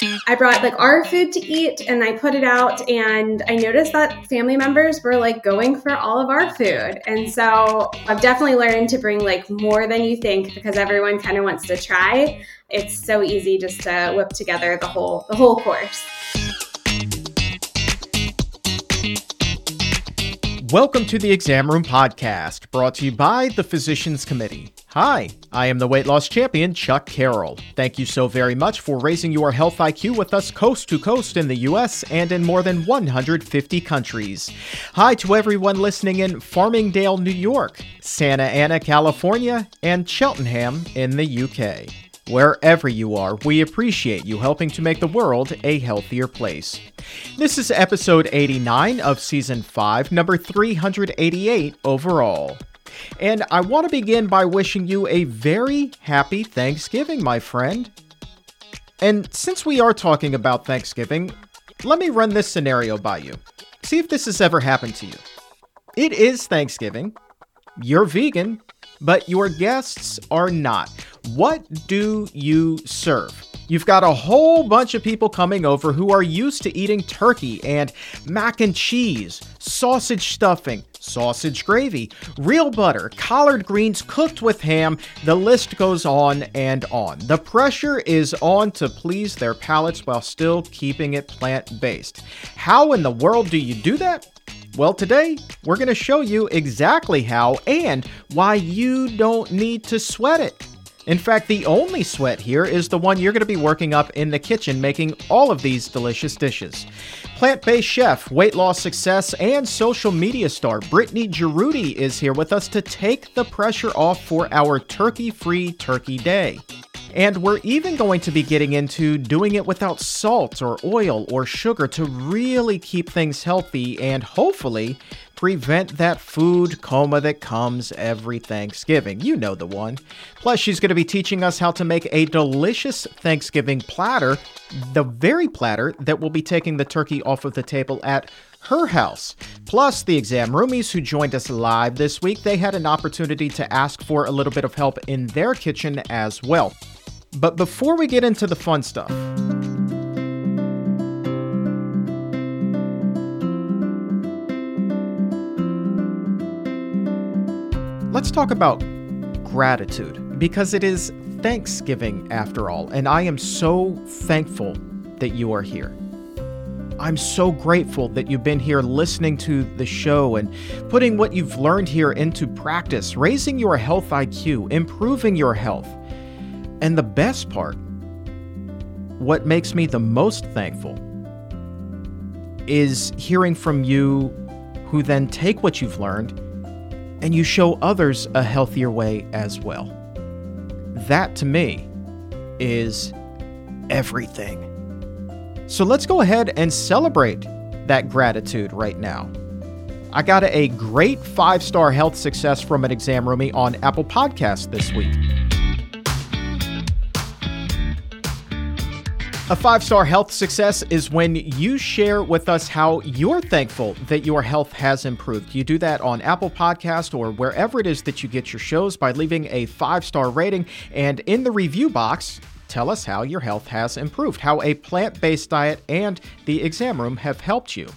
I brought like our food to eat and I put it out and I noticed that family members were like going for all of our food. And so I've definitely learned to bring like more than you think because everyone kind of wants to try. It's so easy just to whip together the whole the whole course. Welcome to the Exam Room Podcast, brought to you by the Physicians Committee. Hi, I am the weight loss champion, Chuck Carroll. Thank you so very much for raising your health IQ with us coast to coast in the US and in more than 150 countries. Hi to everyone listening in Farmingdale, New York, Santa Ana, California, and Cheltenham in the UK. Wherever you are, we appreciate you helping to make the world a healthier place. This is episode 89 of season 5, number 388 overall. And I want to begin by wishing you a very happy Thanksgiving, my friend. And since we are talking about Thanksgiving, let me run this scenario by you. See if this has ever happened to you. It is Thanksgiving. You're vegan, but your guests are not. What do you serve? You've got a whole bunch of people coming over who are used to eating turkey and mac and cheese, sausage stuffing, sausage gravy, real butter, collard greens cooked with ham. The list goes on and on. The pressure is on to please their palates while still keeping it plant based. How in the world do you do that? Well, today we're going to show you exactly how and why you don't need to sweat it. In fact, the only sweat here is the one you're going to be working up in the kitchen making all of these delicious dishes. Plant based chef, weight loss success, and social media star Brittany Jaroudi is here with us to take the pressure off for our turkey free Turkey Day. And we're even going to be getting into doing it without salt or oil or sugar to really keep things healthy and hopefully prevent that food coma that comes every Thanksgiving. You know the one. Plus, she's going to be teaching us how to make a delicious Thanksgiving platter, the very platter that will be taking the turkey off of the table at her house. Plus, the exam roomies who joined us live this week, they had an opportunity to ask for a little bit of help in their kitchen as well. But before we get into the fun stuff, let's talk about gratitude because it is Thanksgiving after all, and I am so thankful that you are here. I'm so grateful that you've been here listening to the show and putting what you've learned here into practice, raising your health IQ, improving your health. And the best part, what makes me the most thankful, is hearing from you who then take what you've learned and you show others a healthier way as well. That to me is everything. So let's go ahead and celebrate that gratitude right now. I got a great five star health success from an exam roomie on Apple Podcasts this week. A five star health success is when you share with us how you're thankful that your health has improved. You do that on Apple Podcast or wherever it is that you get your shows by leaving a five star rating. And in the review box, tell us how your health has improved, how a plant based diet and the exam room have helped you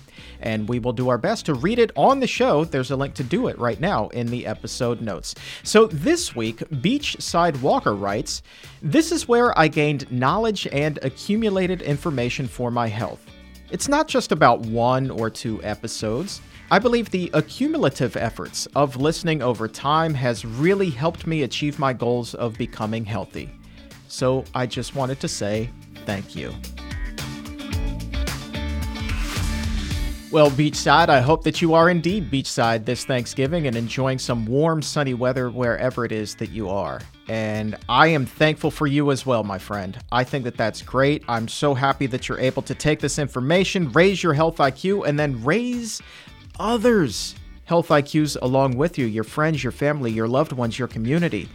and we will do our best to read it on the show. There's a link to do it right now in the episode notes. So this week, Beachside Walker writes This is where I gained knowledge and accumulated information for my health. It's not just about one or two episodes. I believe the accumulative efforts of listening over time has really helped me achieve my goals of becoming healthy. So I just wanted to say thank you. Well, beachside, I hope that you are indeed beachside this Thanksgiving and enjoying some warm, sunny weather wherever it is that you are. And I am thankful for you as well, my friend. I think that that's great. I'm so happy that you're able to take this information, raise your health IQ, and then raise others' health IQs along with you your friends, your family, your loved ones, your community.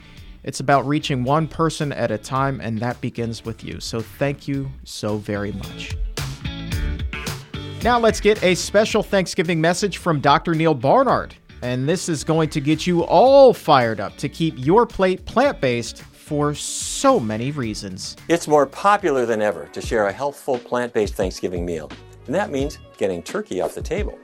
It's about reaching one person at a time, and that begins with you. So thank you so very much. Now let's get a special Thanksgiving message from Dr. Neal Barnard. And this is going to get you all fired up to keep your plate plant based for so many reasons. It's more popular than ever to share a healthful plant based Thanksgiving meal, and that means getting turkey off the table.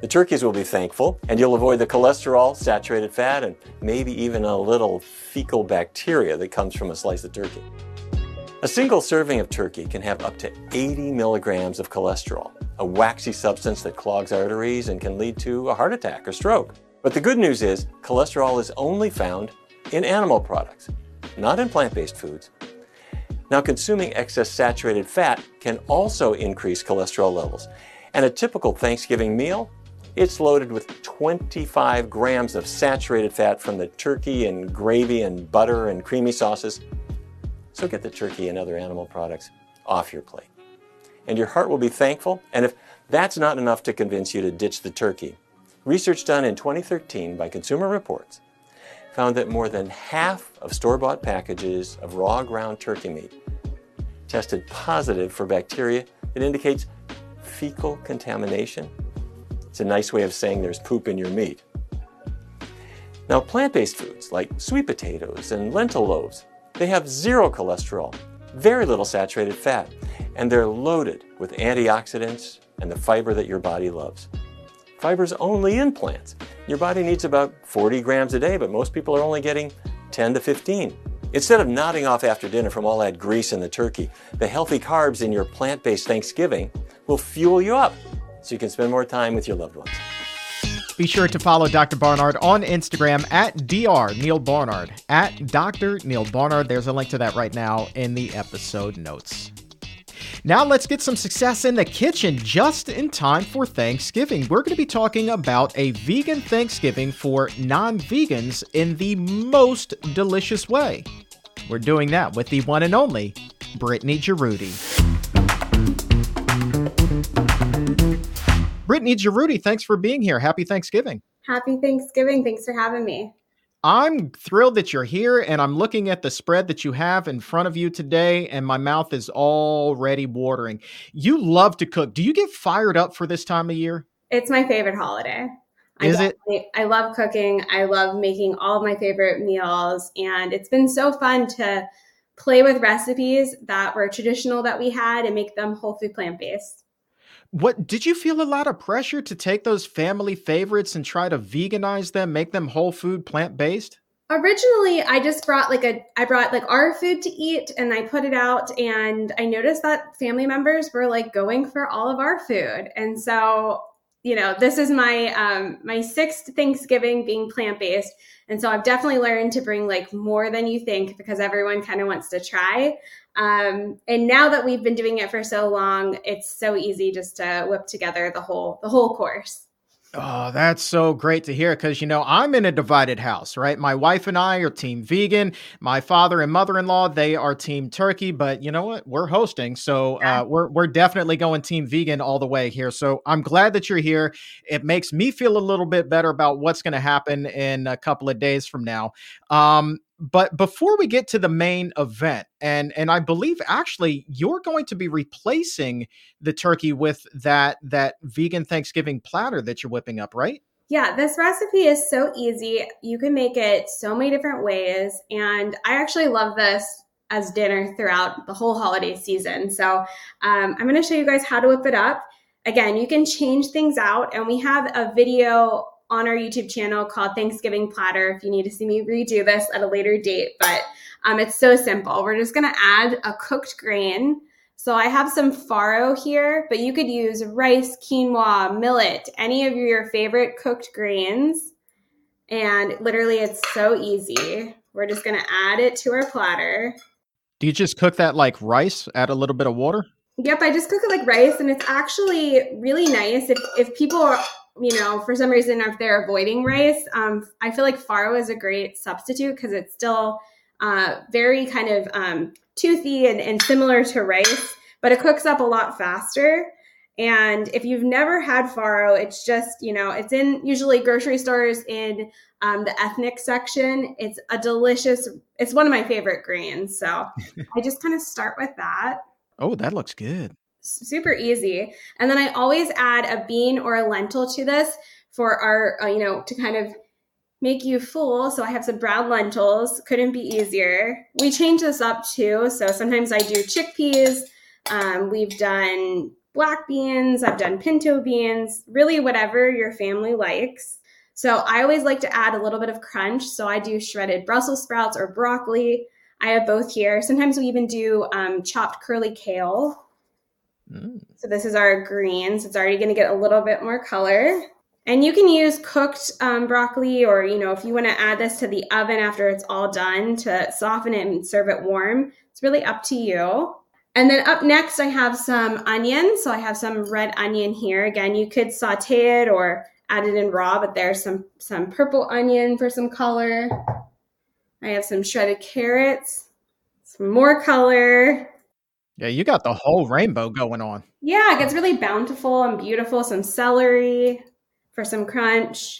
The turkeys will be thankful, and you'll avoid the cholesterol, saturated fat, and maybe even a little fecal bacteria that comes from a slice of turkey. A single serving of turkey can have up to 80 milligrams of cholesterol, a waxy substance that clogs arteries and can lead to a heart attack or stroke. But the good news is, cholesterol is only found in animal products, not in plant based foods. Now, consuming excess saturated fat can also increase cholesterol levels, and a typical Thanksgiving meal it's loaded with 25 grams of saturated fat from the turkey and gravy and butter and creamy sauces. So get the turkey and other animal products off your plate. And your heart will be thankful. And if that's not enough to convince you to ditch the turkey, research done in 2013 by Consumer Reports found that more than half of store bought packages of raw ground turkey meat tested positive for bacteria that indicates fecal contamination it's a nice way of saying there's poop in your meat. Now, plant based foods like sweet potatoes and lentil loaves, they have zero cholesterol, very little saturated fat, and they're loaded with antioxidants and the fiber that your body loves. Fiber's only in plants. Your body needs about 40 grams a day, but most people are only getting 10 to 15. Instead of nodding off after dinner from all that grease in the turkey, the healthy carbs in your plant based Thanksgiving will fuel you up so you can spend more time with your loved ones. Be sure to follow Dr. Barnard on Instagram at Dr. Neal Barnard. At Dr. Neal Barnard. There's a link to that right now in the episode notes. Now let's get some success in the kitchen just in time for Thanksgiving. We're going to be talking about a vegan Thanksgiving for non vegans in the most delicious way. We're doing that with the one and only Brittany Jaroudi. Brittany Jaroudi, thanks for being here. Happy Thanksgiving. Happy Thanksgiving. Thanks for having me. I'm thrilled that you're here, and I'm looking at the spread that you have in front of you today, and my mouth is already watering. You love to cook. Do you get fired up for this time of year? It's my favorite holiday. Is I it? I love cooking. I love making all of my favorite meals, and it's been so fun to play with recipes that were traditional that we had and make them whole food plant based. What did you feel a lot of pressure to take those family favorites and try to veganize them, make them whole food plant based? Originally, I just brought like a I brought like our food to eat and I put it out and I noticed that family members were like going for all of our food. And so, you know, this is my um my sixth Thanksgiving being plant-based. And so I've definitely learned to bring like more than you think because everyone kind of wants to try. Um, and now that we've been doing it for so long, it's so easy just to whip together the whole the whole course. Oh, that's so great to hear because, you know, I'm in a divided house, right? My wife and I are team vegan. My father and mother in law, they are team turkey. But you know what? We're hosting. So uh, we're, we're definitely going team vegan all the way here. So I'm glad that you're here. It makes me feel a little bit better about what's going to happen in a couple of days from now. Um, but before we get to the main event and and i believe actually you're going to be replacing the turkey with that that vegan thanksgiving platter that you're whipping up right? Yeah this recipe is so easy. You can make it so many different ways and i actually love this as dinner throughout the whole holiday season. So um, i'm going to show you guys how to whip it up. Again you can change things out and we have a video on our YouTube channel called Thanksgiving Platter if you need to see me redo this at a later date. But um, it's so simple. We're just going to add a cooked grain. So I have some farro here, but you could use rice, quinoa, millet, any of your favorite cooked grains. And literally, it's so easy. We're just going to add it to our platter. Do you just cook that like rice? Add a little bit of water? Yep, I just cook it like rice, and it's actually really nice if if people are you know, for some reason, if they're avoiding rice, um, I feel like farro is a great substitute because it's still uh, very kind of um, toothy and, and similar to rice, but it cooks up a lot faster. And if you've never had farro, it's just, you know, it's in usually grocery stores in um, the ethnic section. It's a delicious, it's one of my favorite grains. So I just kind of start with that. Oh, that looks good super easy. And then I always add a bean or a lentil to this for our, uh, you know, to kind of make you full. So I have some brown lentils. Couldn't be easier. We change this up too. So sometimes I do chickpeas. Um, we've done black beans. I've done pinto beans. Really, whatever your family likes. So I always like to add a little bit of crunch. So I do shredded Brussels sprouts or broccoli. I have both here. Sometimes we even do um, chopped curly kale. Mm. So this is our greens. It's already going to get a little bit more color. And you can use cooked um, broccoli, or you know, if you want to add this to the oven after it's all done to soften it and serve it warm, it's really up to you. And then up next, I have some onion. So I have some red onion here. Again, you could saute it or add it in raw, but there's some some purple onion for some color. I have some shredded carrots, some more color. Yeah, you got the whole rainbow going on. Yeah, it gets really bountiful and beautiful. Some celery, for some crunch.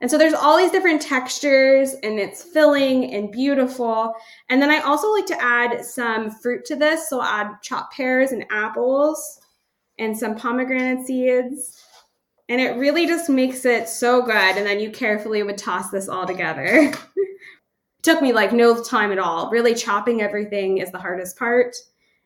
And so there's all these different textures and it's filling and beautiful. And then I also like to add some fruit to this. So I'll add chopped pears and apples and some pomegranate seeds. And it really just makes it so good. And then you carefully would toss this all together. Took me like no time at all. Really chopping everything is the hardest part.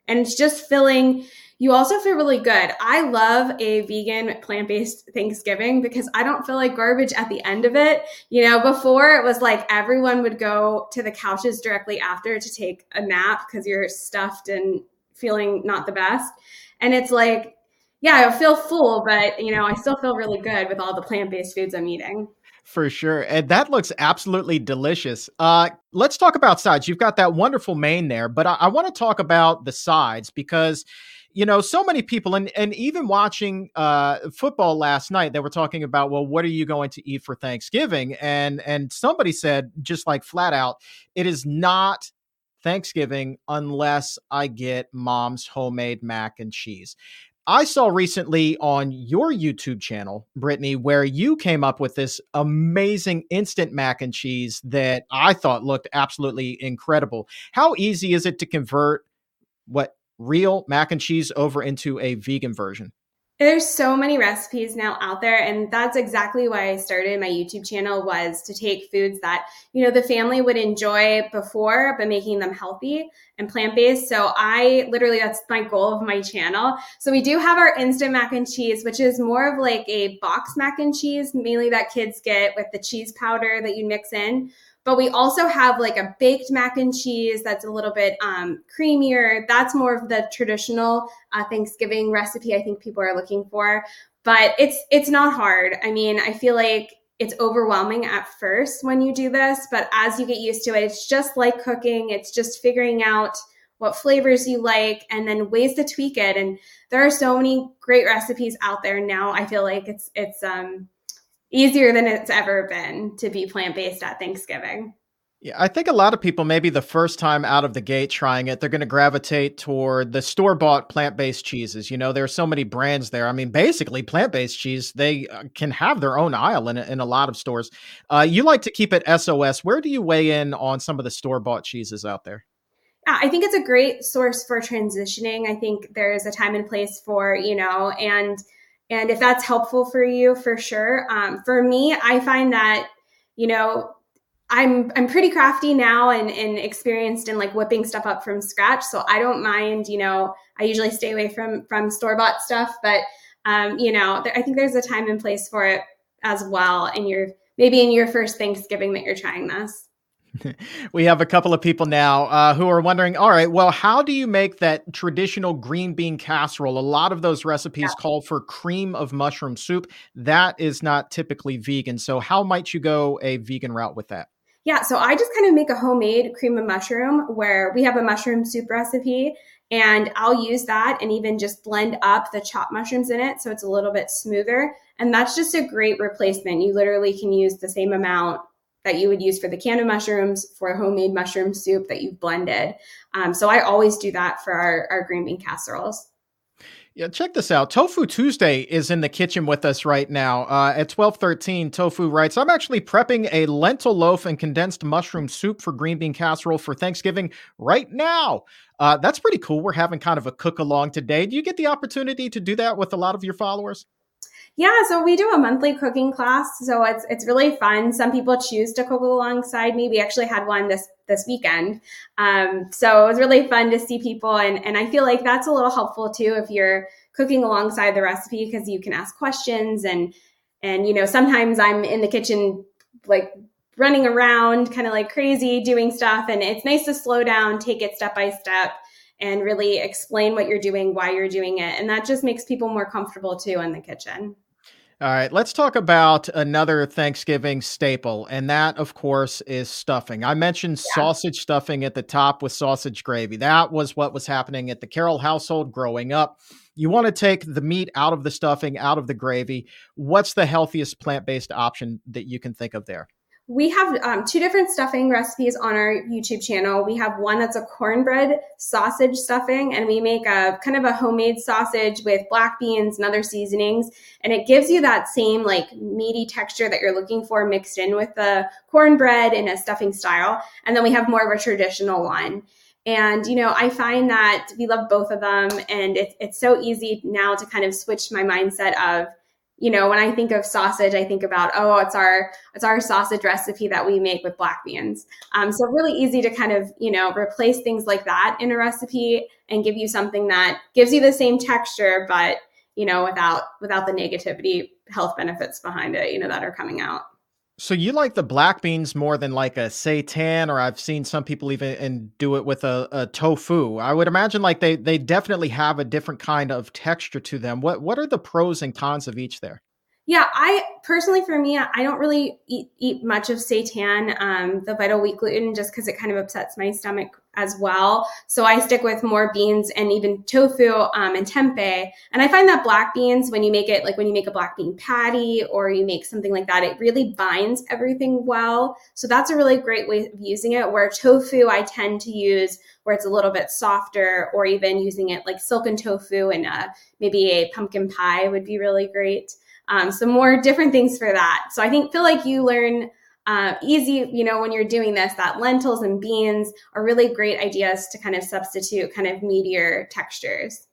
And it's just filling you also feel really good. I love a vegan plant based Thanksgiving because I don't feel like garbage at the end of it. You know, before it was like everyone would go to the couches directly after to take a nap because you're stuffed and feeling not the best. And it's like, yeah, I feel full, but you know, I still feel really good with all the plant based foods I'm eating. For sure. And that looks absolutely delicious. Uh, let's talk about sides. You've got that wonderful main there, but I, I want to talk about the sides because you know, so many people, and and even watching uh, football last night, they were talking about, well, what are you going to eat for Thanksgiving? And and somebody said, just like flat out, it is not Thanksgiving unless I get mom's homemade mac and cheese. I saw recently on your YouTube channel, Brittany, where you came up with this amazing instant mac and cheese that I thought looked absolutely incredible. How easy is it to convert what real mac and cheese over into a vegan version? There's so many recipes now out there and that's exactly why I started my YouTube channel was to take foods that, you know, the family would enjoy before but making them healthy and plant-based. So I literally that's my goal of my channel. So we do have our instant mac and cheese which is more of like a box mac and cheese mainly that kids get with the cheese powder that you mix in. But we also have like a baked mac and cheese that's a little bit um, creamier. That's more of the traditional uh, Thanksgiving recipe I think people are looking for. But it's it's not hard. I mean, I feel like it's overwhelming at first when you do this, but as you get used to it, it's just like cooking. It's just figuring out what flavors you like and then ways to tweak it. And there are so many great recipes out there now. I feel like it's it's um easier than it's ever been to be plant based at Thanksgiving. Yeah, I think a lot of people, maybe the first time out of the gate trying it, they're going to gravitate toward the store bought plant based cheeses. You know, there are so many brands there. I mean, basically, plant based cheese, they uh, can have their own aisle in, in a lot of stores. Uh, you like to keep it SOS. Where do you weigh in on some of the store bought cheeses out there? Yeah, I think it's a great source for transitioning. I think there's a time and place for, you know, and and if that's helpful for you, for sure. Um, for me, I find that, you know, I'm I'm pretty crafty now and, and experienced in like whipping stuff up from scratch. So I don't mind, you know, I usually stay away from from store bought stuff, but um, you know, I think there's a time and place for it as well. And you're maybe in your first Thanksgiving that you're trying this. we have a couple of people now uh, who are wondering all right well how do you make that traditional green bean casserole? A lot of those recipes yeah. call for cream of mushroom soup. That is not typically vegan so how might you go a vegan route with that? Yeah so i just kind of make a homemade cream of mushroom where we have a mushroom soup recipe and i'll use that and even just blend up the chopped mushrooms in it so it's a little bit smoother and that's just a great replacement. You literally can use the same amount that you would use for the can of mushrooms for a homemade mushroom soup that you've blended. Um, so I always do that for our, our green bean casseroles. Yeah, check this out. Tofu Tuesday is in the kitchen with us right now. Uh, at twelve thirteen, Tofu writes, "I'm actually prepping a lentil loaf and condensed mushroom soup for green bean casserole for Thanksgiving right now." Uh, that's pretty cool. We're having kind of a cook along today. Do you get the opportunity to do that with a lot of your followers? Yeah, so we do a monthly cooking class, so it's it's really fun. Some people choose to cook alongside me. We actually had one this this weekend, um, so it was really fun to see people, and and I feel like that's a little helpful too if you're cooking alongside the recipe because you can ask questions and and you know sometimes I'm in the kitchen like running around kind of like crazy doing stuff, and it's nice to slow down, take it step by step and really explain what you're doing, why you're doing it. And that just makes people more comfortable too in the kitchen. All right, let's talk about another Thanksgiving staple, and that, of course, is stuffing. I mentioned yeah. sausage stuffing at the top with sausage gravy. That was what was happening at the Carroll household growing up. You want to take the meat out of the stuffing, out of the gravy. What's the healthiest plant based option that you can think of there? We have um, two different stuffing recipes on our YouTube channel. We have one that's a cornbread sausage stuffing, and we make a kind of a homemade sausage with black beans and other seasonings. And it gives you that same like meaty texture that you're looking for mixed in with the cornbread in a stuffing style. And then we have more of a traditional one. And, you know, I find that we love both of them. And it, it's so easy now to kind of switch my mindset of, you know, when I think of sausage, I think about, oh, it's our it's our sausage recipe that we make with black beans. Um, so really easy to kind of, you know, replace things like that in a recipe and give you something that gives you the same texture, but you know, without without the negativity health benefits behind it, you know, that are coming out. So you like the black beans more than like a seitan, or I've seen some people even and do it with a, a, tofu. I would imagine like they they definitely have a different kind of texture to them. What what are the pros and cons of each there? Yeah, I personally, for me, I don't really eat, eat much of seitan, um, the vital wheat gluten, just because it kind of upsets my stomach as well. So I stick with more beans and even tofu um, and tempeh. And I find that black beans, when you make it, like when you make a black bean patty or you make something like that, it really binds everything well. So that's a really great way of using it. Where tofu, I tend to use where it's a little bit softer, or even using it like silken tofu and uh, maybe a pumpkin pie would be really great. Um, some more different things for that. So I think feel like you learn uh, easy, you know, when you're doing this, that lentils and beans are really great ideas to kind of substitute kind of meatier textures.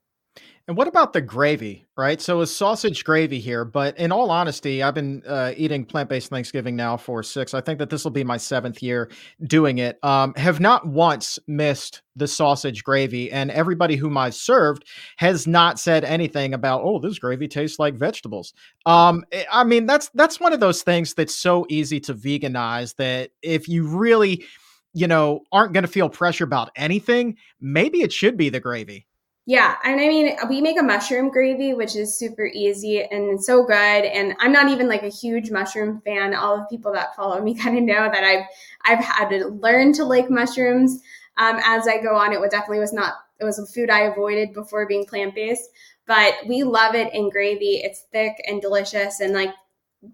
And what about the gravy, right? So a sausage gravy here, but in all honesty, I've been uh, eating plant-based Thanksgiving now for six. I think that this will be my seventh year doing it. Um, have not once missed the sausage gravy, and everybody whom I've served has not said anything about, oh, this gravy tastes like vegetables. Um, eh, I mean, that's that's one of those things that's so easy to veganize that if you really, you know, aren't going to feel pressure about anything, maybe it should be the gravy. Yeah, and I mean, we make a mushroom gravy, which is super easy and so good. And I'm not even like a huge mushroom fan. All the people that follow me kind of know that I've I've had to learn to like mushrooms um, as I go on. It definitely was not it was a food I avoided before being plant based, but we love it in gravy. It's thick and delicious, and like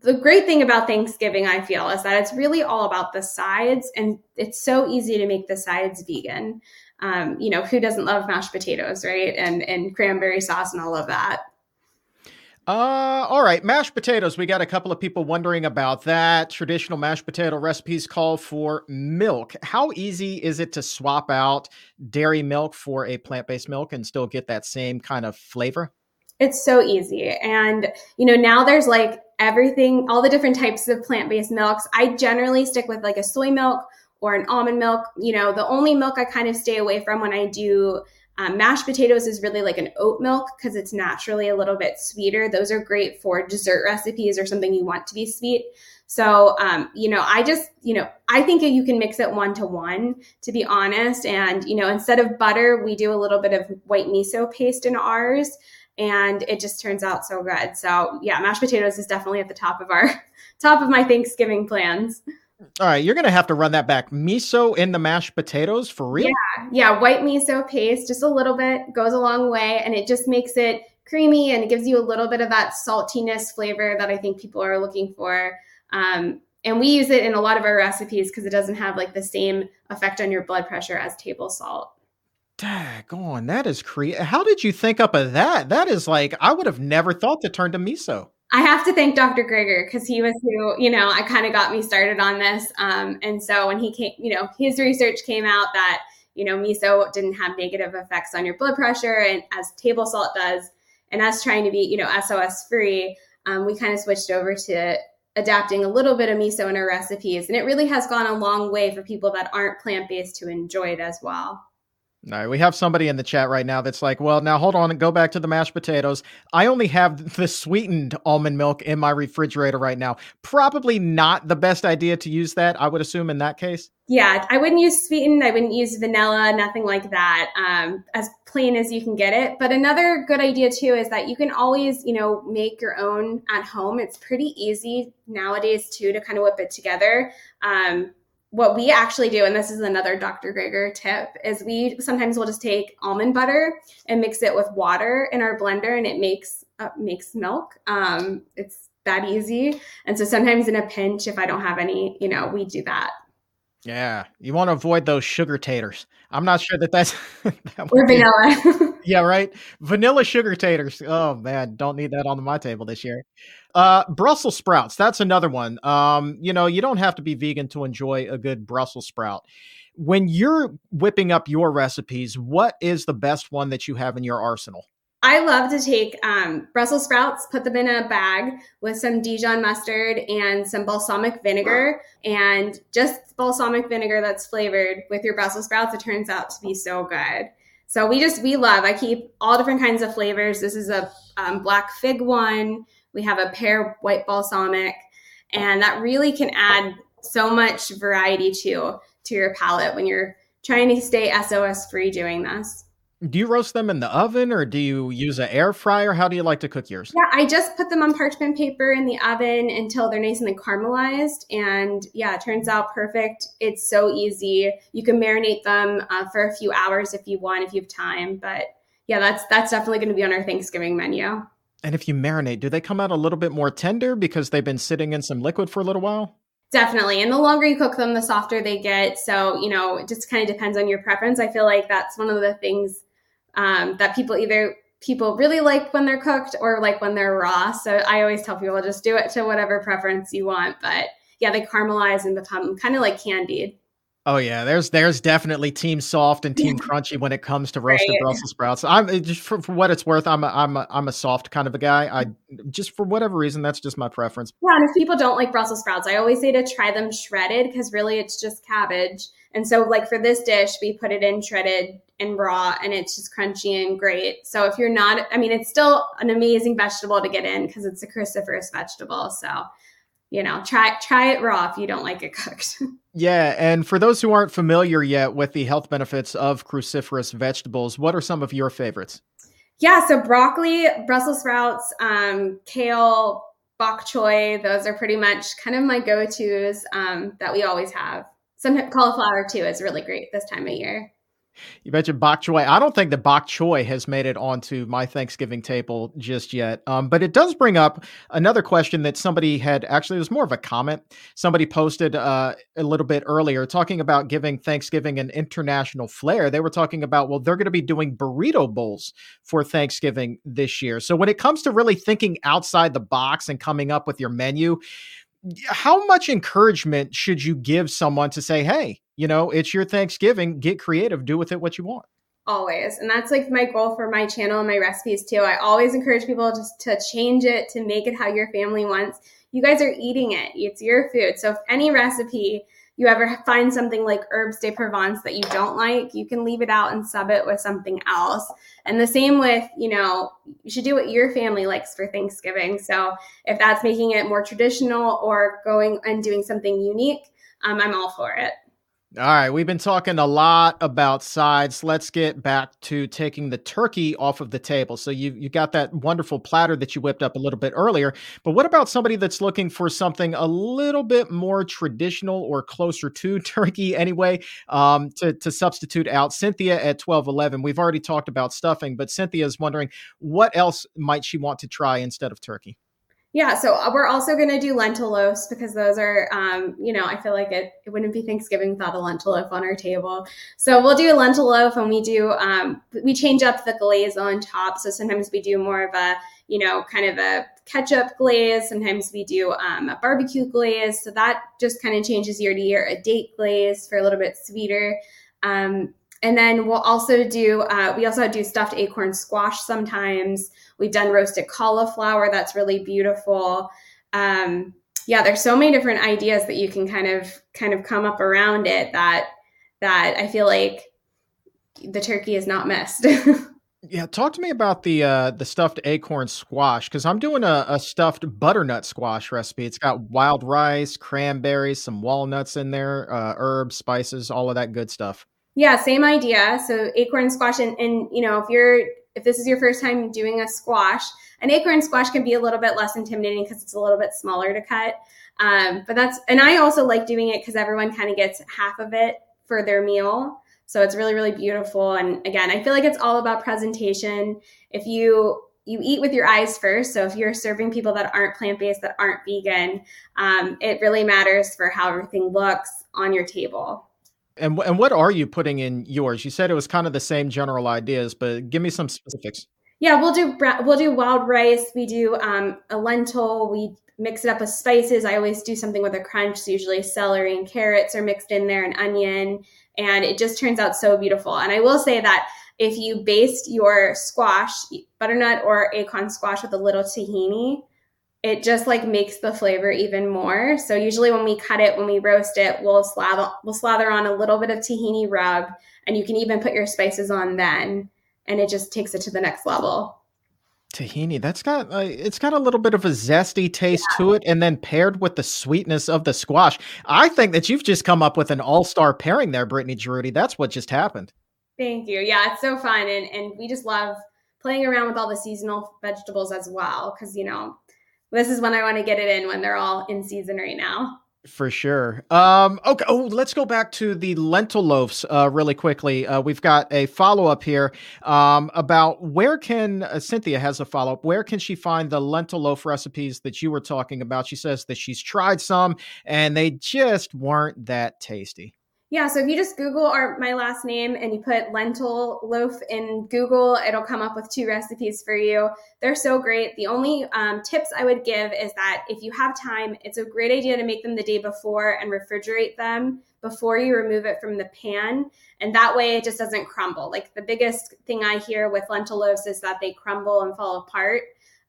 the great thing about Thanksgiving, I feel, is that it's really all about the sides, and it's so easy to make the sides vegan um, you know, who doesn't love mashed potatoes, right? And and cranberry sauce and all of that. Uh, all right, mashed potatoes. We got a couple of people wondering about that. Traditional mashed potato recipes call for milk. How easy is it to swap out dairy milk for a plant-based milk and still get that same kind of flavor? It's so easy. And, you know, now there's like everything, all the different types of plant-based milks. I generally stick with like a soy milk or an almond milk. You know, the only milk I kind of stay away from when I do um, mashed potatoes is really like an oat milk because it's naturally a little bit sweeter. Those are great for dessert recipes or something you want to be sweet. So, um, you know, I just, you know, I think you can mix it one to one, to be honest. And, you know, instead of butter, we do a little bit of white miso paste in ours. And it just turns out so good. So, yeah, mashed potatoes is definitely at the top of our top of my Thanksgiving plans. All right, you're gonna have to run that back. Miso in the mashed potatoes for real? Yeah, yeah. White miso paste, just a little bit, goes a long way, and it just makes it creamy and it gives you a little bit of that saltiness flavor that I think people are looking for. Um, and we use it in a lot of our recipes because it doesn't have like the same effect on your blood pressure as table salt. Daggone, that is creative. How did you think up of that? That is like I would have never thought to turn to miso. I have to thank Dr. Greger because he was who, you know, I kind of got me started on this. Um, and so when he came, you know, his research came out that, you know, miso didn't have negative effects on your blood pressure and as table salt does, and us trying to be, you know, SOS free, um, we kind of switched over to adapting a little bit of miso in our recipes. And it really has gone a long way for people that aren't plant based to enjoy it as well. All right, we have somebody in the chat right now that's like, well, now hold on and go back to the mashed potatoes. I only have the sweetened almond milk in my refrigerator right now. Probably not the best idea to use that, I would assume, in that case. Yeah, I wouldn't use sweetened. I wouldn't use vanilla, nothing like that. Um, as plain as you can get it. But another good idea too is that you can always, you know, make your own at home. It's pretty easy nowadays too to kind of whip it together. Um, what we actually do, and this is another Dr. Greger tip, is we sometimes will just take almond butter and mix it with water in our blender, and it makes uh, makes milk. Um, it's that easy. And so sometimes in a pinch, if I don't have any, you know, we do that. Yeah, you want to avoid those sugar taters. I'm not sure that that's that or vanilla. yeah, right. Vanilla sugar taters. Oh man, don't need that on my table this year. Uh, Brussels sprouts. That's another one. Um, you know, you don't have to be vegan to enjoy a good Brussels sprout. When you're whipping up your recipes, what is the best one that you have in your arsenal? I love to take um, Brussels sprouts, put them in a bag with some Dijon mustard and some balsamic vinegar, and just balsamic vinegar that's flavored with your Brussels sprouts. It turns out to be so good. So we just we love. I keep all different kinds of flavors. This is a um, black fig one. We have a pear white balsamic, and that really can add so much variety to to your palate when you're trying to stay SOS free doing this. Do you roast them in the oven or do you use an air fryer? How do you like to cook yours? Yeah, I just put them on parchment paper in the oven until they're nice and caramelized. And yeah, it turns out perfect. It's so easy. You can marinate them uh, for a few hours if you want, if you have time. But yeah, that's that's definitely going to be on our Thanksgiving menu. And if you marinate, do they come out a little bit more tender because they've been sitting in some liquid for a little while? Definitely. And the longer you cook them, the softer they get. So, you know, it just kind of depends on your preference. I feel like that's one of the things um, that people either people really like when they're cooked or like when they're raw. So I always tell people just do it to whatever preference you want. But yeah, they caramelize and become kind of like candied. Oh yeah, there's there's definitely team soft and team crunchy when it comes to roasted right. Brussels sprouts. I'm just for, for what it's worth, I'm a, I'm a, I'm a soft kind of a guy. I just for whatever reason that's just my preference. Yeah, and if people don't like Brussels sprouts, I always say to try them shredded because really it's just cabbage. And so like for this dish, we put it in shredded and raw and it's just crunchy and great. So if you're not I mean it's still an amazing vegetable to get in because it's a cruciferous vegetable. So you know, try try it raw if you don't like it cooked. yeah, and for those who aren't familiar yet with the health benefits of cruciferous vegetables, what are some of your favorites? Yeah, so broccoli, Brussels sprouts, um, kale, bok choy, those are pretty much kind of my go-tos um, that we always have. Some cauliflower too is really great this time of year. You mentioned bok choy. I don't think that bok choy has made it onto my Thanksgiving table just yet. Um, but it does bring up another question that somebody had actually, it was more of a comment. Somebody posted uh, a little bit earlier talking about giving Thanksgiving an international flair. They were talking about, well, they're going to be doing burrito bowls for Thanksgiving this year. So when it comes to really thinking outside the box and coming up with your menu, how much encouragement should you give someone to say, hey, you know, it's your Thanksgiving, get creative, do with it what you want? Always. And that's like my goal for my channel and my recipes too. I always encourage people just to change it, to make it how your family wants. You guys are eating it, it's your food. So if any recipe, you ever find something like herbes de Provence that you don't like, you can leave it out and sub it with something else. And the same with, you know, you should do what your family likes for Thanksgiving. So if that's making it more traditional or going and doing something unique, um, I'm all for it. All right, we've been talking a lot about sides. Let's get back to taking the turkey off of the table. So you you got that wonderful platter that you whipped up a little bit earlier, but what about somebody that's looking for something a little bit more traditional or closer to turkey anyway? Um, to to substitute out Cynthia at twelve eleven. We've already talked about stuffing, but Cynthia is wondering what else might she want to try instead of turkey. Yeah, so uh, we're also going to do lentil loaves because those are, um, you know, I feel like it, it wouldn't be Thanksgiving without a lentil loaf on our table. So we'll do a lentil loaf and we do, um, we change up the glaze on top. So sometimes we do more of a, you know, kind of a ketchup glaze. Sometimes we do um, a barbecue glaze. So that just kind of changes year to year. A date glaze for a little bit sweeter. Um, and then we'll also do uh, we also do stuffed acorn squash sometimes. We've done roasted cauliflower that's really beautiful. Um, yeah, there's so many different ideas that you can kind of kind of come up around it that that I feel like the turkey is not missed. yeah, talk to me about the uh, the stuffed acorn squash because I'm doing a, a, stuffed butternut squash recipe. It's got wild rice, cranberries, some walnuts in there, uh, herbs, spices, all of that good stuff. Yeah, same idea. So acorn squash, and, and you know, if you're if this is your first time doing a squash, an acorn squash can be a little bit less intimidating because it's a little bit smaller to cut. Um, but that's and I also like doing it because everyone kind of gets half of it for their meal. So it's really really beautiful. And again, I feel like it's all about presentation. If you you eat with your eyes first. So if you're serving people that aren't plant based, that aren't vegan, um, it really matters for how everything looks on your table. And and what are you putting in yours? You said it was kind of the same general ideas, but give me some specifics. Yeah, we'll do we'll do wild rice. We do um, a lentil. We mix it up with spices. I always do something with a crunch. So usually celery and carrots are mixed in there, and onion, and it just turns out so beautiful. And I will say that if you baste your squash, butternut or acorn squash with a little tahini, it just like makes the flavor even more. So usually when we cut it, when we roast it, we'll slather we'll slather on a little bit of tahini rub, and you can even put your spices on then, and it just takes it to the next level. Tahini, that's got uh, it's got a little bit of a zesty taste yeah. to it, and then paired with the sweetness of the squash, I think that you've just come up with an all star pairing there, Brittany Jaroudi. That's what just happened. Thank you. Yeah, it's so fun, and and we just love playing around with all the seasonal vegetables as well, because you know this is when I want to get it in when they're all in season right now. For sure. Um, okay. Oh, let's go back to the lentil loaves uh, really quickly. Uh, we've got a follow up here um, about where can uh, Cynthia has a follow up. Where can she find the lentil loaf recipes that you were talking about? She says that she's tried some and they just weren't that tasty. Yeah, so if you just Google our my last name and you put lentil loaf in Google, it'll come up with two recipes for you. They're so great. The only um, tips I would give is that if you have time, it's a great idea to make them the day before and refrigerate them before you remove it from the pan. And that way it just doesn't crumble. Like the biggest thing I hear with lentil loaves is that they crumble and fall apart.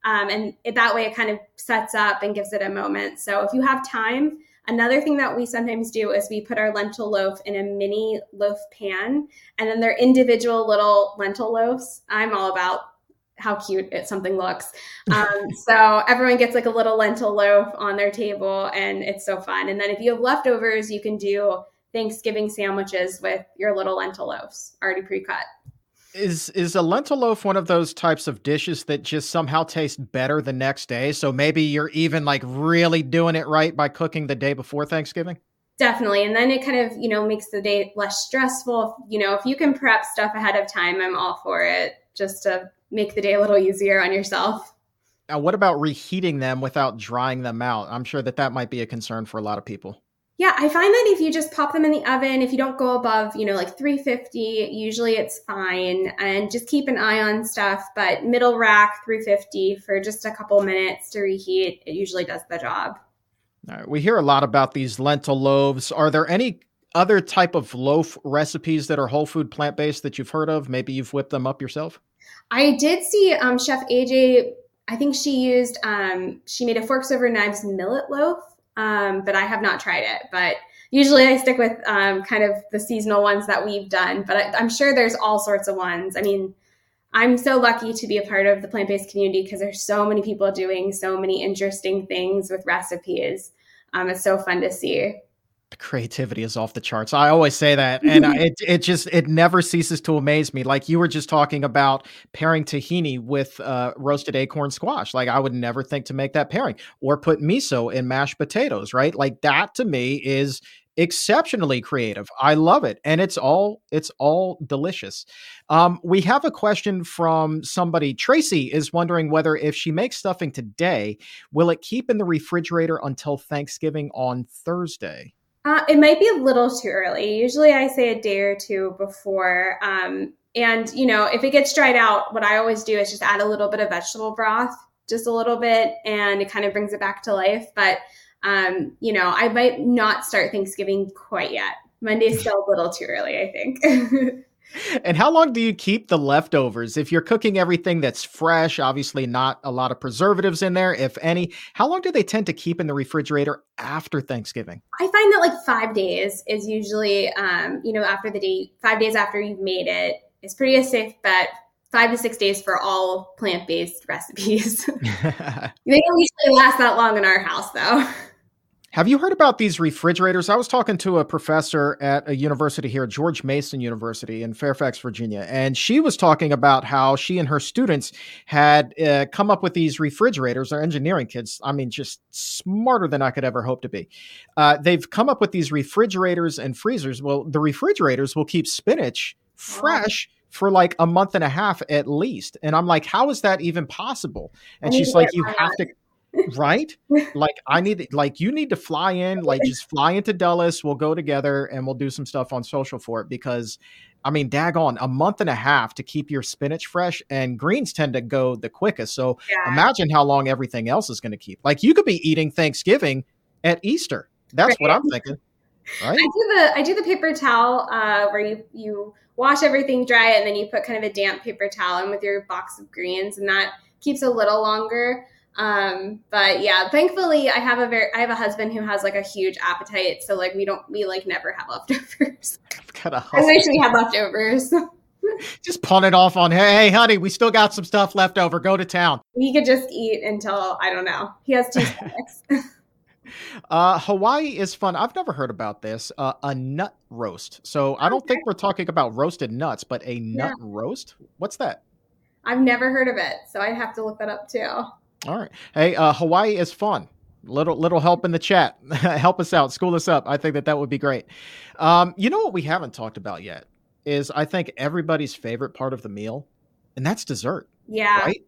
Um, and it, that way it kind of sets up and gives it a moment. So if you have time, Another thing that we sometimes do is we put our lentil loaf in a mini loaf pan, and then they're individual little lentil loaves. I'm all about how cute it, something looks. Um, so everyone gets like a little lentil loaf on their table, and it's so fun. And then if you have leftovers, you can do Thanksgiving sandwiches with your little lentil loaves already pre-cut. Is is a lentil loaf one of those types of dishes that just somehow taste better the next day? So maybe you're even like really doing it right by cooking the day before Thanksgiving? Definitely. And then it kind of, you know, makes the day less stressful. You know, if you can prep stuff ahead of time, I'm all for it just to make the day a little easier on yourself. Now, what about reheating them without drying them out? I'm sure that that might be a concern for a lot of people. Yeah, I find that if you just pop them in the oven, if you don't go above, you know, like 350, usually it's fine. And just keep an eye on stuff. But middle rack, 350 for just a couple minutes to reheat, it usually does the job. All right. We hear a lot about these lentil loaves. Are there any other type of loaf recipes that are whole food plant based that you've heard of? Maybe you've whipped them up yourself? I did see um, Chef AJ, I think she used, um, she made a forks over knives millet loaf um, but I have not tried it. But usually I stick with um, kind of the seasonal ones that we've done. But I, am sure there's all sorts of ones. I mean, I'm so lucky to be a part of the plant based community because there's so many people doing so many interesting things with recipes. Um, it's so fun to see creativity is off the charts. I always say that, and it it just it never ceases to amaze me. Like you were just talking about pairing tahini with uh, roasted acorn squash. Like I would never think to make that pairing, or put miso in mashed potatoes. Right? Like that to me is exceptionally creative. I love it, and it's all it's all delicious. Um, we have a question from somebody. Tracy is wondering whether if she makes stuffing today, will it keep in the refrigerator until Thanksgiving on Thursday? Uh, it might be a little too early. Usually I say a day or two before. Um, and, you know, if it gets dried out, what I always do is just add a little bit of vegetable broth, just a little bit, and it kind of brings it back to life. But, um, you know, I might not start Thanksgiving quite yet. Monday's still a little too early, I think. and how long do you keep the leftovers? If you're cooking everything that's fresh, obviously not a lot of preservatives in there, if any, how long do they tend to keep in the refrigerator after Thanksgiving? I find that like five days is usually, um, you know, after the day, five days after you've made it, it's pretty a safe bet. Five to six days for all plant based recipes. they don't usually last that long in our house, though. Have you heard about these refrigerators? I was talking to a professor at a university here, George Mason University in Fairfax, Virginia, and she was talking about how she and her students had uh, come up with these refrigerators. They're engineering kids. I mean, just smarter than I could ever hope to be. Uh, they've come up with these refrigerators and freezers. Well, the refrigerators will keep spinach fresh. Oh for like a month and a half at least. And I'm like, how is that even possible? And she's like, you have to right? like I need like you need to fly in, like just fly into Dallas. We'll go together and we'll do some stuff on social for it because I mean, daggone, a month and a half to keep your spinach fresh, and greens tend to go the quickest. So yeah. imagine how long everything else is going to keep. Like you could be eating Thanksgiving at Easter. That's right. what I'm thinking. Right? I do the I do the paper towel uh, where you you wash everything dry and then you put kind of a damp paper towel in with your box of greens, and that keeps a little longer. Um, but yeah, thankfully I have a very I have a husband who has like a huge appetite, so like we don't we like never have leftovers. I wish we had leftovers. just pawn it off on hey honey we still got some stuff left over. Go to town. We could just eat until i don't know he has two stomachs uh, hawaii is fun. I've never heard about this. Uh, a nut roast. So i don't think we're talking about roasted nuts but a nut yeah. roast? What's that? I've never heard of it so i'd have to look that up too all right. Hey, uh, Hawaii is fun. Little little help in the chat. help us out. School us up. I think that that would be great. Um, you know what we haven't talked about yet is I think everybody's favorite part of the meal, and that's dessert. Yeah. Right.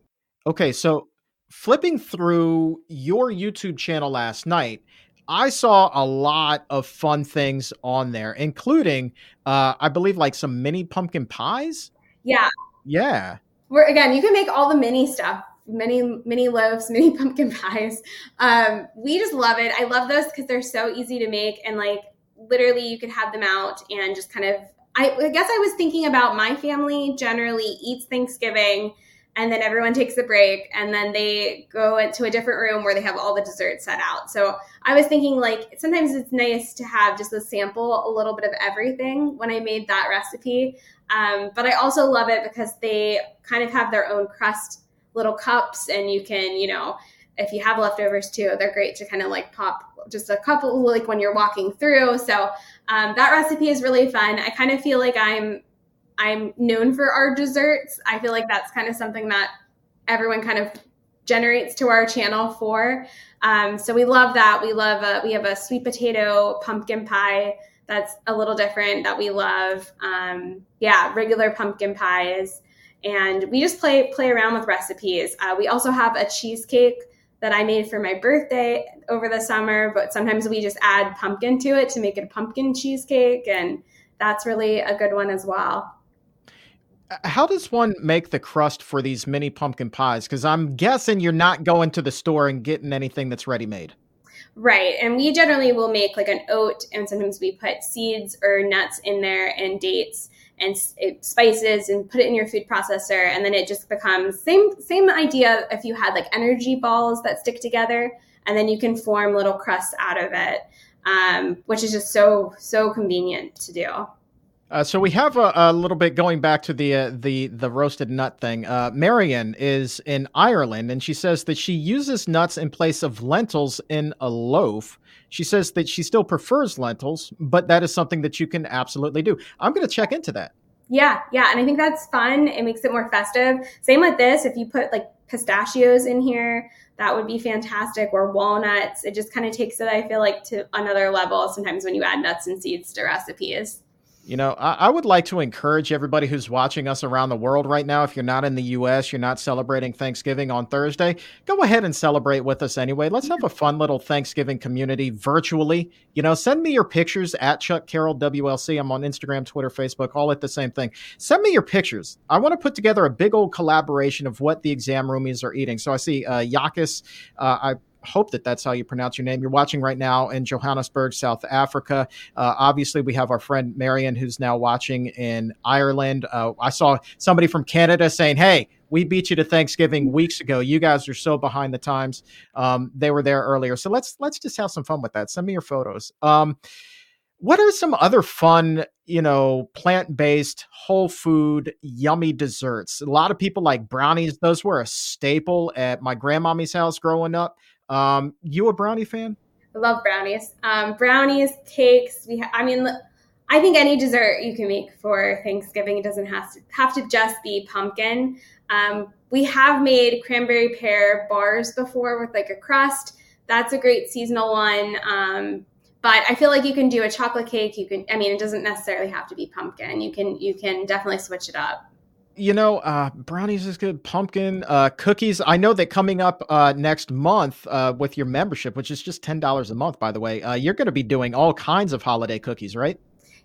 Okay. So flipping through your YouTube channel last night, I saw a lot of fun things on there, including, uh, I believe, like some mini pumpkin pies. Yeah. Yeah. Where again, you can make all the mini stuff many mini loaves mini pumpkin pies. Um, we just love it. I love those because they're so easy to make and like literally you could have them out and just kind of I, I guess i was thinking about my family generally eats thanksgiving and then everyone takes a break and then they go into a different room where they have all the desserts set out. So i was thinking like sometimes it's nice to have just a sample a little bit of everything when i made that recipe. Um, but i also love it because they kind of have their own crust little cups and you can, you know, if you have leftovers too, they're great to kind of like pop just a couple like when you're walking through. So um, that recipe is really fun. I kind of feel like I'm I'm known for our desserts. I feel like that's kind of something that everyone kind of generates to our channel for. Um, so we love that. We love a, we have a sweet potato pumpkin pie that's a little different that we love. Um, yeah, regular pumpkin pies and we just play play around with recipes. Uh, we also have a cheesecake that I made for my birthday over the summer, but sometimes we just add pumpkin to it to make it a pumpkin cheesecake, and that's really a good one as well. How does one make the crust for these mini pumpkin pies? Because I'm guessing you're not going to the store and getting anything that's ready made. Right. And we generally will make like an oat, and sometimes we put seeds or nuts in there and dates and it spices and put it in your food processor and then it just becomes same same idea if you had like energy balls that stick together and then you can form little crusts out of it um, which is just so so convenient to do uh, so we have a, a, little bit going back to the uh, the the roasted nut thing. Uh, Marion is in Ireland, and she says that she uses nuts in place of lentils in a loaf. She says that she still prefers lentils, but that is something that you can absolutely do. I'm going to check into that. Yeah, yeah. And I think that's fun. It makes it more festive. Same with this. If you put like pistachios in here, that would be fantastic, or walnuts. It just kind of takes it, I feel like, to another level sometimes when you add nuts and seeds to recipes. You know, I, I, would like to encourage everybody who's watching us around the world right now. If you're not in the U.S., you're not celebrating Thanksgiving on Thursday, go ahead and celebrate with us anyway. Let's have a fun little Thanksgiving community virtually. You know, send me your pictures at Chuck Carroll WLC. I'm on Instagram, Twitter, Facebook, all at the same thing. Send me your pictures. I want to put together a big old collaboration of what the exam roomies are eating. So I see uh, Yakis. Uh, I hope that that's how you pronounce your name. You're watching right now in Johannesburg, South Africa. Uh, obviously, we have our friend Marion who's now watching in Ireland. Uh, I saw somebody from Canada saying, "Hey." We beat you to Thanksgiving weeks ago. You guys are so behind the times. Um, they were there earlier, so let's let's just have some fun with that. Send me your photos. Um, what are some other fun, you know, plant based, whole food, yummy desserts? A lot of people like brownies. Those were a staple at my grandmommy's house growing up. Um, you a brownie fan? I love brownies. Um, brownies, cakes. We, ha- I mean, I think any dessert you can make for Thanksgiving. It doesn't have to have to just be pumpkin. Um, we have made cranberry pear bars before with like a crust. That's a great seasonal one. Um, but I feel like you can do a chocolate cake. You can, I mean, it doesn't necessarily have to be pumpkin. You can, you can definitely switch it up. You know, uh, brownies is good. Pumpkin uh, cookies. I know that coming up uh, next month uh, with your membership, which is just ten dollars a month, by the way, uh, you're going to be doing all kinds of holiday cookies, right?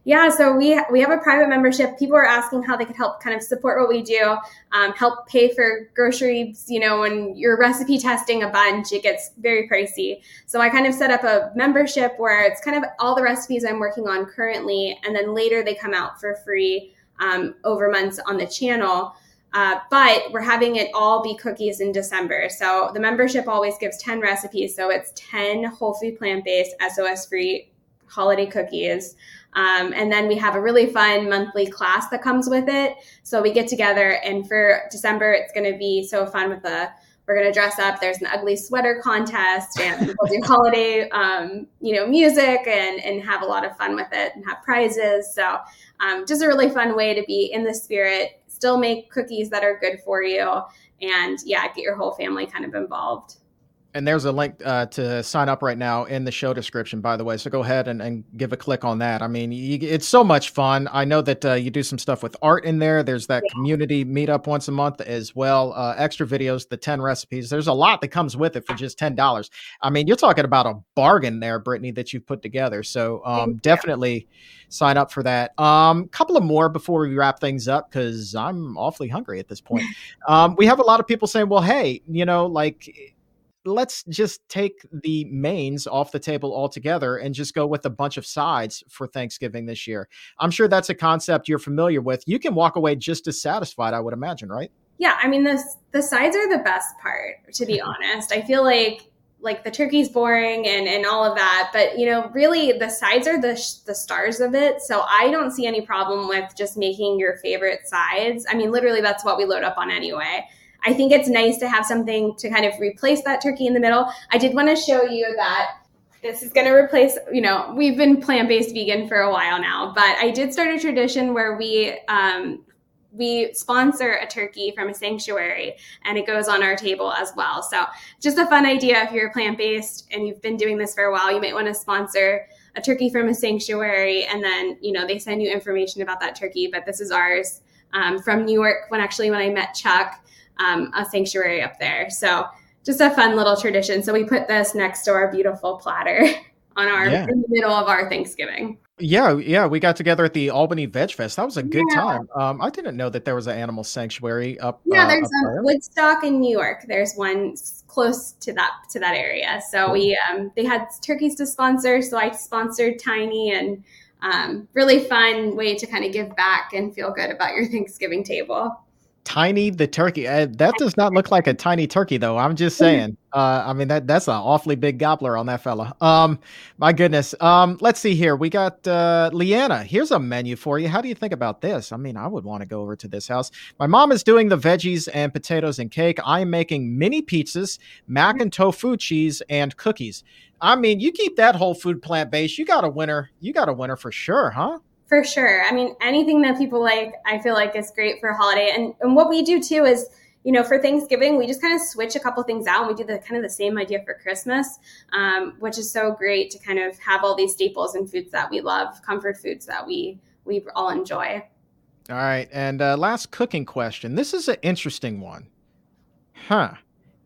Yeah, so we we have a private membership. People are asking how they could help kind of support what we do, um, help pay for groceries. You know, when you're recipe testing a bunch, it gets very pricey. So I kind of set up a membership where it's kind of all the recipes I'm working on currently, and then later they come out for free um, over months on the channel. Uh, but we're having it all be cookies in December. So the membership always gives 10 recipes. So it's 10 whole food plant based, SOS free holiday cookies. Um, and then we have a really fun monthly class that comes with it. So we get together, and for December, it's going to be so fun with the we're going to dress up. There's an ugly sweater contest, and do holiday, um, you know, music and and have a lot of fun with it and have prizes. So um, just a really fun way to be in the spirit, still make cookies that are good for you, and yeah, get your whole family kind of involved. And there's a link uh, to sign up right now in the show description, by the way. So go ahead and, and give a click on that. I mean, you, it's so much fun. I know that uh, you do some stuff with art in there. There's that yeah. community meetup once a month as well. Uh, extra videos, the 10 recipes. There's a lot that comes with it for just $10. I mean, you're talking about a bargain there, Brittany, that you've put together. So um, definitely sign up for that. A um, couple of more before we wrap things up because I'm awfully hungry at this point. Um, we have a lot of people saying, well, hey, you know, like, let's just take the mains off the table altogether and just go with a bunch of sides for Thanksgiving this year. I'm sure that's a concept you're familiar with. You can walk away just as satisfied, I would imagine, right? Yeah, I mean the the sides are the best part, to be honest. I feel like like the turkey's boring and and all of that, but you know, really the sides are the the stars of it. So I don't see any problem with just making your favorite sides. I mean, literally that's what we load up on anyway. I think it's nice to have something to kind of replace that turkey in the middle. I did want to show you that this is going to replace, you know, we've been plant based vegan for a while now, but I did start a tradition where we, um, we sponsor a turkey from a sanctuary and it goes on our table as well. So, just a fun idea if you're plant based and you've been doing this for a while, you might want to sponsor a turkey from a sanctuary and then, you know, they send you information about that turkey. But this is ours um, from New York when actually when I met Chuck um, a sanctuary up there. So just a fun little tradition. So we put this next to our beautiful platter on our yeah. in the middle of our Thanksgiving. Yeah, yeah, we got together at the Albany Veg Fest. That was a good yeah. time. Um, I didn't know that there was an animal sanctuary up. Yeah, uh, there's up there. Woodstock in New York. There's one close to that to that area. So cool. we um, they had turkeys to sponsor, so I sponsored Tiny, and um, really fun way to kind of give back and feel good about your Thanksgiving table. Tiny the turkey. Uh, that does not look like a tiny turkey, though. I'm just saying. Uh, I mean that that's an awfully big gobbler on that fella. Um, my goodness. Um, let's see here. We got uh, Leanna. Here's a menu for you. How do you think about this? I mean, I would want to go over to this house. My mom is doing the veggies and potatoes and cake. I'm making mini pizzas, mac and tofu cheese, and cookies. I mean, you keep that whole food plant based. You got a winner. You got a winner for sure, huh? For sure. I mean, anything that people like, I feel like is great for a holiday. And, and what we do too is, you know, for Thanksgiving, we just kind of switch a couple things out and we do the kind of the same idea for Christmas, um, which is so great to kind of have all these staples and foods that we love, comfort foods that we we all enjoy. All right. And uh, last cooking question. This is an interesting one. Huh.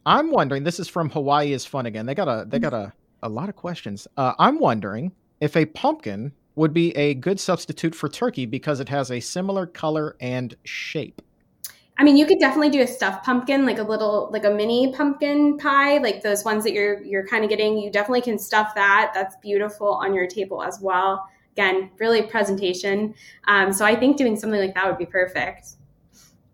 I'm wondering, this is from Hawaii is fun again. They got a they got a, a lot of questions. Uh, I'm wondering if a pumpkin would be a good substitute for turkey because it has a similar color and shape. I mean, you could definitely do a stuffed pumpkin, like a little, like a mini pumpkin pie, like those ones that you're you're kind of getting. You definitely can stuff that. That's beautiful on your table as well. Again, really presentation. Um, so I think doing something like that would be perfect.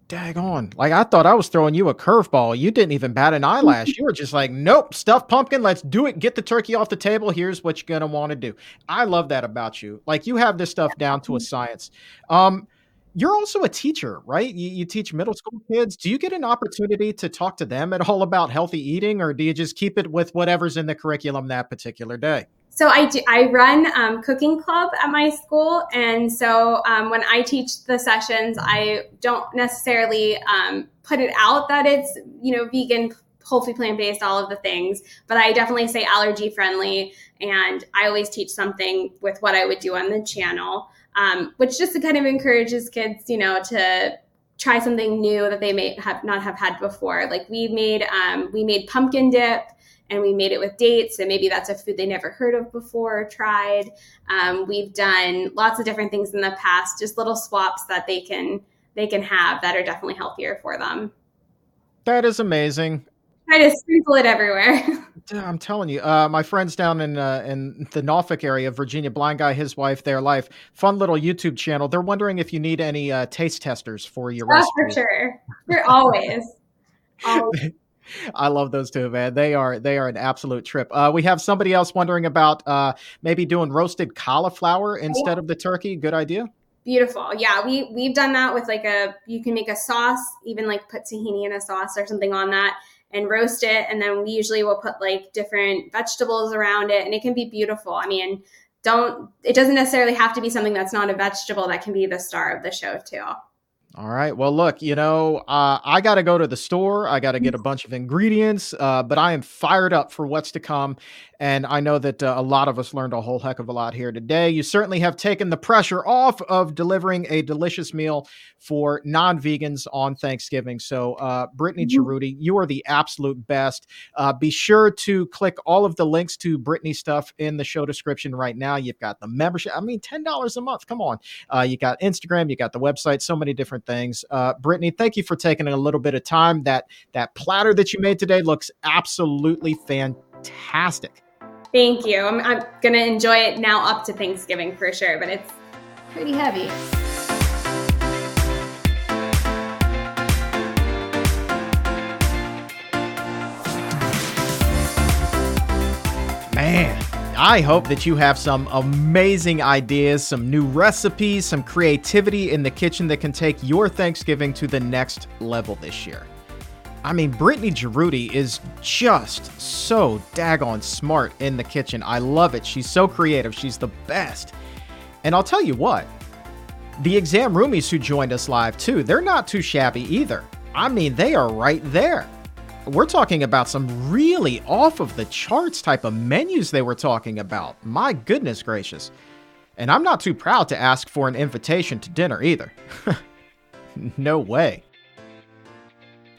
Dag on. Like I thought I was throwing you a curveball. You didn't even bat an eyelash. you were just like, nope, stuffed pumpkin. Let's do it. Get the turkey off the table. Here's what you're gonna want to do. I love that about you. Like you have this stuff down to a science. Um, you're also a teacher, right? You, you, teach middle school kids. Do you get an opportunity to talk to them at all about healthy eating, or do you just keep it with whatever's in the curriculum that particular day? So I do, I run um, cooking club at my school, and so um, when I teach the sessions, I don't necessarily um, put it out that it's you know vegan, whole food, plant based, all of the things, but I definitely say allergy friendly, and I always teach something with what I would do on the channel um, which just kind of encourages kids, you know, to try something new that they may have not have had before. Like we made um, we made pumpkin dip and we made it with dates and maybe that's a food they never heard of before or tried. Um, we've done lots of different things in the past, just little swaps that they can they can have that are definitely healthier for them. That is amazing. Try to sprinkle it everywhere. I'm telling you, uh, my friends down in uh, in the Norfolk area, Virginia, blind guy, his wife, their life, fun little YouTube channel. They're wondering if you need any uh, taste testers for your oh, for sure. We're always. always. I love those two, man. They are they are an absolute trip. Uh, we have somebody else wondering about uh, maybe doing roasted cauliflower instead yeah. of the turkey. Good idea. Beautiful. Yeah, we we've done that with like a you can make a sauce, even like put tahini in a sauce or something on that and roast it. And then we usually will put like different vegetables around it and it can be beautiful. I mean, don't, it doesn't necessarily have to be something that's not a vegetable that can be the star of the show too. All right. Well, look, you know, uh, I got to go to the store. I got to get a bunch of ingredients, uh, but I am fired up for what's to come. And I know that uh, a lot of us learned a whole heck of a lot here today. You certainly have taken the pressure off of delivering a delicious meal for non vegans on Thanksgiving. So, uh, Brittany mm you are the absolute best. Uh, be sure to click all of the links to Brittany stuff in the show description right now. You've got the membership. I mean, $10 a month. Come on. Uh, you got Instagram, you got the website, so many different things. Uh, Brittany, thank you for taking a little bit of time. That, that platter that you made today looks absolutely fantastic. Thank you. I'm, I'm going to enjoy it now up to Thanksgiving for sure, but it's pretty heavy. Man, I hope that you have some amazing ideas, some new recipes, some creativity in the kitchen that can take your Thanksgiving to the next level this year. I mean, Brittany Jaroudi is just so daggone smart in the kitchen. I love it. She's so creative. She's the best. And I'll tell you what, the exam roomies who joined us live too, they're not too shabby either. I mean, they are right there. We're talking about some really off of the charts type of menus they were talking about. My goodness gracious. And I'm not too proud to ask for an invitation to dinner either. no way.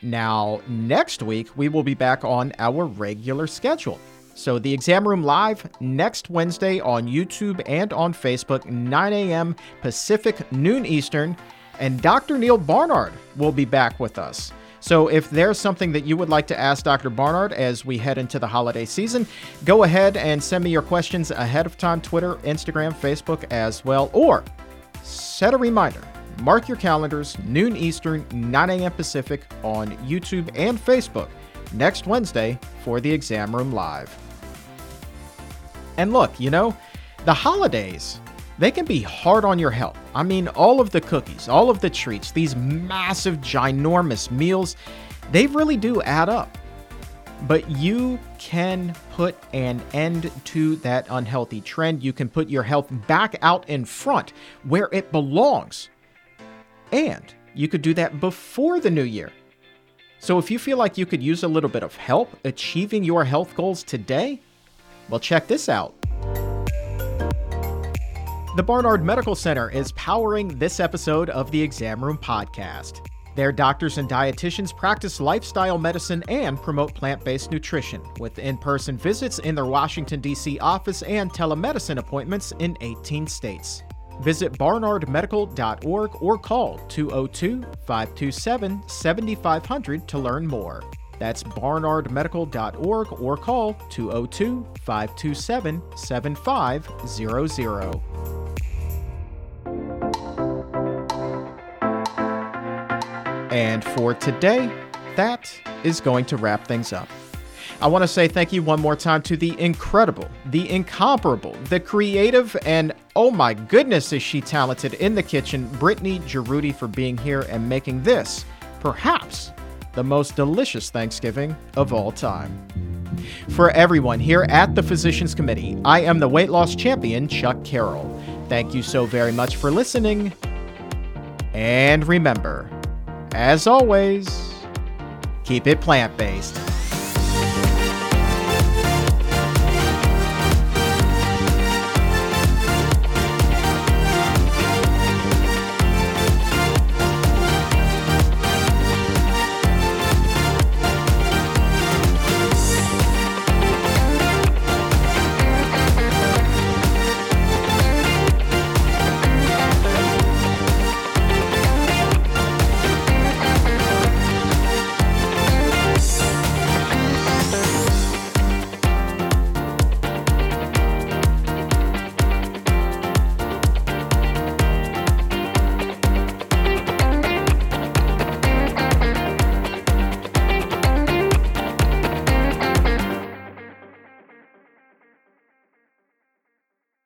Now, next week, we will be back on our regular schedule. So, the Exam Room Live next Wednesday on YouTube and on Facebook, 9 a.m. Pacific, noon Eastern. And Dr. Neal Barnard will be back with us. So, if there's something that you would like to ask Dr. Barnard as we head into the holiday season, go ahead and send me your questions ahead of time Twitter, Instagram, Facebook as well, or set a reminder Mark your calendars, noon Eastern, 9 a.m. Pacific on YouTube and Facebook next Wednesday for the Exam Room Live. And look, you know, the holidays, they can be hard on your health. I mean, all of the cookies, all of the treats, these massive, ginormous meals, they really do add up. But you can put an end to that unhealthy trend. You can put your health back out in front where it belongs. And you could do that before the new year. So if you feel like you could use a little bit of help achieving your health goals today, well, check this out. The Barnard Medical Center is powering this episode of the Exam Room Podcast. Their doctors and dietitians practice lifestyle medicine and promote plant based nutrition, with in person visits in their Washington, D.C. office and telemedicine appointments in 18 states. Visit barnardmedical.org or call 202 527 7500 to learn more. That's barnardmedical.org or call 202 527 7500. And for today, that is going to wrap things up. I want to say thank you one more time to the incredible, the incomparable, the creative, and oh my goodness, is she talented in the kitchen, Brittany Jaroudi, for being here and making this, perhaps, the most delicious Thanksgiving of all time. For everyone here at the Physicians Committee, I am the weight loss champion, Chuck Carroll. Thank you so very much for listening. And remember, as always, keep it plant based.